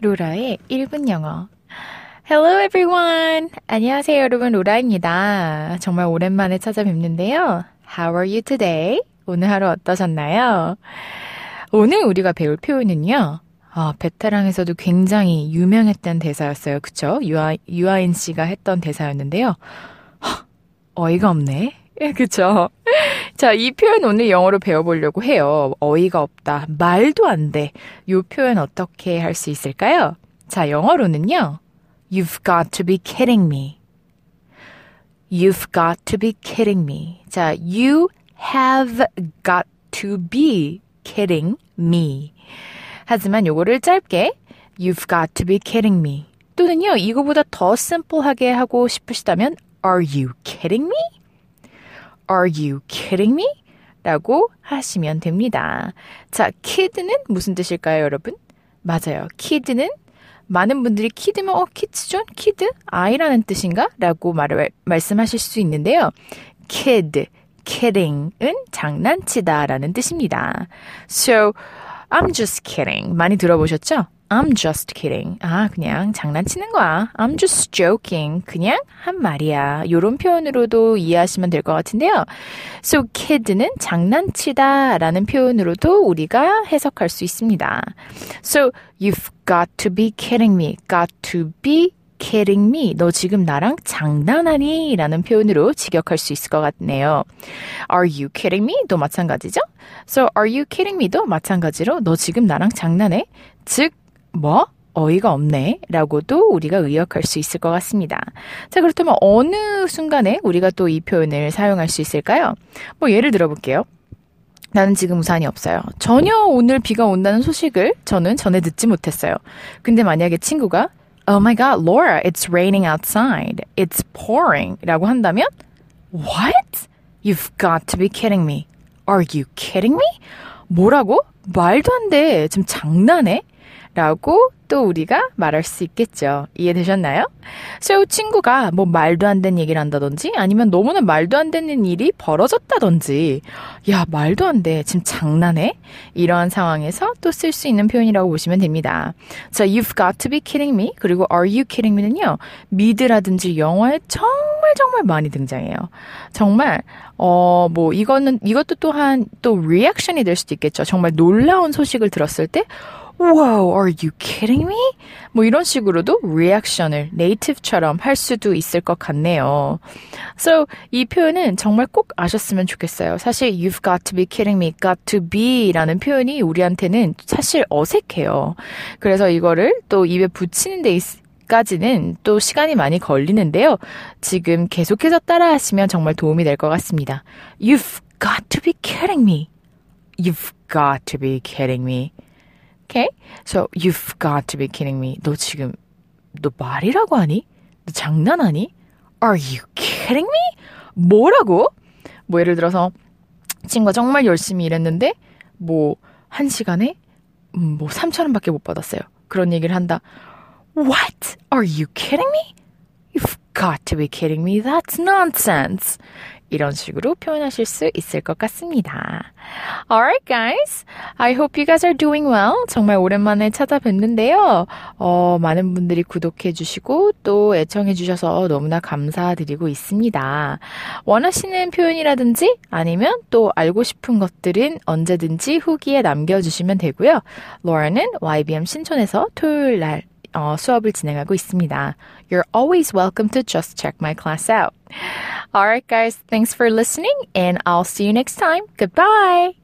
로라의 1분 영어. Hello everyone! 안녕하세요 여러분, 로라입니다. 정말 오랜만에 찾아뵙는데요. How are you today? 오늘 하루 어떠셨나요? 오늘 우리가 배울 표현은요. 아, 베테랑에서도 굉장히 유명했던 대사였어요. 그쵸? 유아, 유아인 씨가 했던 대사였는데요. 허, 어이가 없네. 예, 그쵸? 자, 이 표현 오늘 영어로 배워보려고 해요. 어이가 없다. 말도 안 돼. 이 표현 어떻게 할 수 있을까요? 자, 영어로는요. You've got to be kidding me. You've got to be kidding me. 자, you have got to be kidding me. 하지만 요거를 짧게 You've got to be kidding me. 또는요, 이거보다 더 심플하게 하고 싶으시다면 Are you kidding me? Are you kidding me? 라고 하시면 됩니다. 자, kid는 무슨 뜻일까요, 여러분? 맞아요. kid는 많은 분들이 kid면 어, kids죠? kid? 아이라는 뜻인가? 라고 말을, 말씀하실 수 있는데요. kid, kidding은 장난치다 라는 뜻입니다. So, I'm just kidding. 많이 들어보셨죠? I'm just kidding. 아, 그냥 장난치는 거야. I'm just joking. 그냥 한 말이야. 요런 표현으로도 이해하시면 될 것 같은데요. So, kid는 장난치다 라는 표현으로도 우리가 해석할 수 있습니다. So, you've got to be kidding me. got to be kidding me? 너 지금 나랑 장난하니? 라는 표현으로 직역할 수 있을 것 같네요. Are you kidding me? 도 마찬가지죠? So, are you kidding me? 도 마찬가지로 너 지금 나랑 장난해? 즉, 뭐? 어이가 없네. 라고도 우리가 의역할 수 있을 것 같습니다. 자, 그렇다면 어느 순간에 우리가 또 이 표현을 사용할 수 있을까요? 뭐 예를 들어 볼게요. 나는 지금 우산이 없어요. 전혀 오늘 비가 온다는 소식을 저는 전에 듣지 못했어요. 근데 만약에 친구가 Oh my god, Laura, it's raining outside. It's pouring. 라고 한다면 What? You've got to be kidding me. Are you kidding me? 뭐라고? 말도 안 돼. 지금 장난해? 라고 또 우리가 말할 수 있겠죠. 이해되셨나요? So, 친구가 뭐 말도 안 되는 얘기를 한다든지 아니면 너무나 말도 안 되는 일이 벌어졌다든지 야, 말도 안 돼. 지금 장난해? 이러한 상황에서 또 쓸 수 있는 표현이라고 보시면 됩니다. 자, you've got to be kidding me 그리고 are you kidding me는요. 미드라든지 영화에 정말 정말 많이 등장해요. 정말 어, 뭐, 이거는, 이것도 또한, 또, 리액션이 될 수도 있겠죠. 정말 놀라운 소식을 들었을 때, Wow, are you kidding me? 뭐 이런 식으로도 리액션을 네이티브처럼 할 수도 있을 것 같네요. So, 이 표현은 정말 꼭 아셨으면 좋겠어요. 사실 you've got to be kidding me, got to be 라는 표현이 우리한테는 사실 어색해요. 그래서 이거를 또 입에 붙이는 데 있, 까지는 또 시간이 많이 걸리는데요. 지금 계속해서 따라하시면 정말 도움이 될 것 같습니다. You've got to be kidding me. You've got to be kidding me. Okay? So, you've got to be kidding me. 너 지금, 너 말이라고 하니? 너 장난하니? Are you kidding me? 뭐라고? 뭐 예를 들어서, 친구가 정말 열심히 일했는데, 뭐, 한 시간에, 음, 뭐, 3천 원밖에 못 받았어요. 그런 얘기를 한다. What? Are you kidding me? You've got to be kidding me. That's nonsense. 이런 식으로 표현하실 수 있을 것 같습니다. Alright, guys. I hope you guys are doing well. 정말 오랜만에 찾아뵙는데요. 어, 많은 분들이 구독해주시고 또 애청해주셔서 너무나 감사드리고 있습니다. 원하시는 표현이라든지 아니면 또 알고 싶은 것들은 언제든지 후기에 남겨주시면 되고요. 로라는 YBM 신촌에서 토요일 날 어, 수업을 진행하고 있습니다. You're always welcome to just check my class out. Alright guys, thanks for listening and I'll see you next time. Goodbye!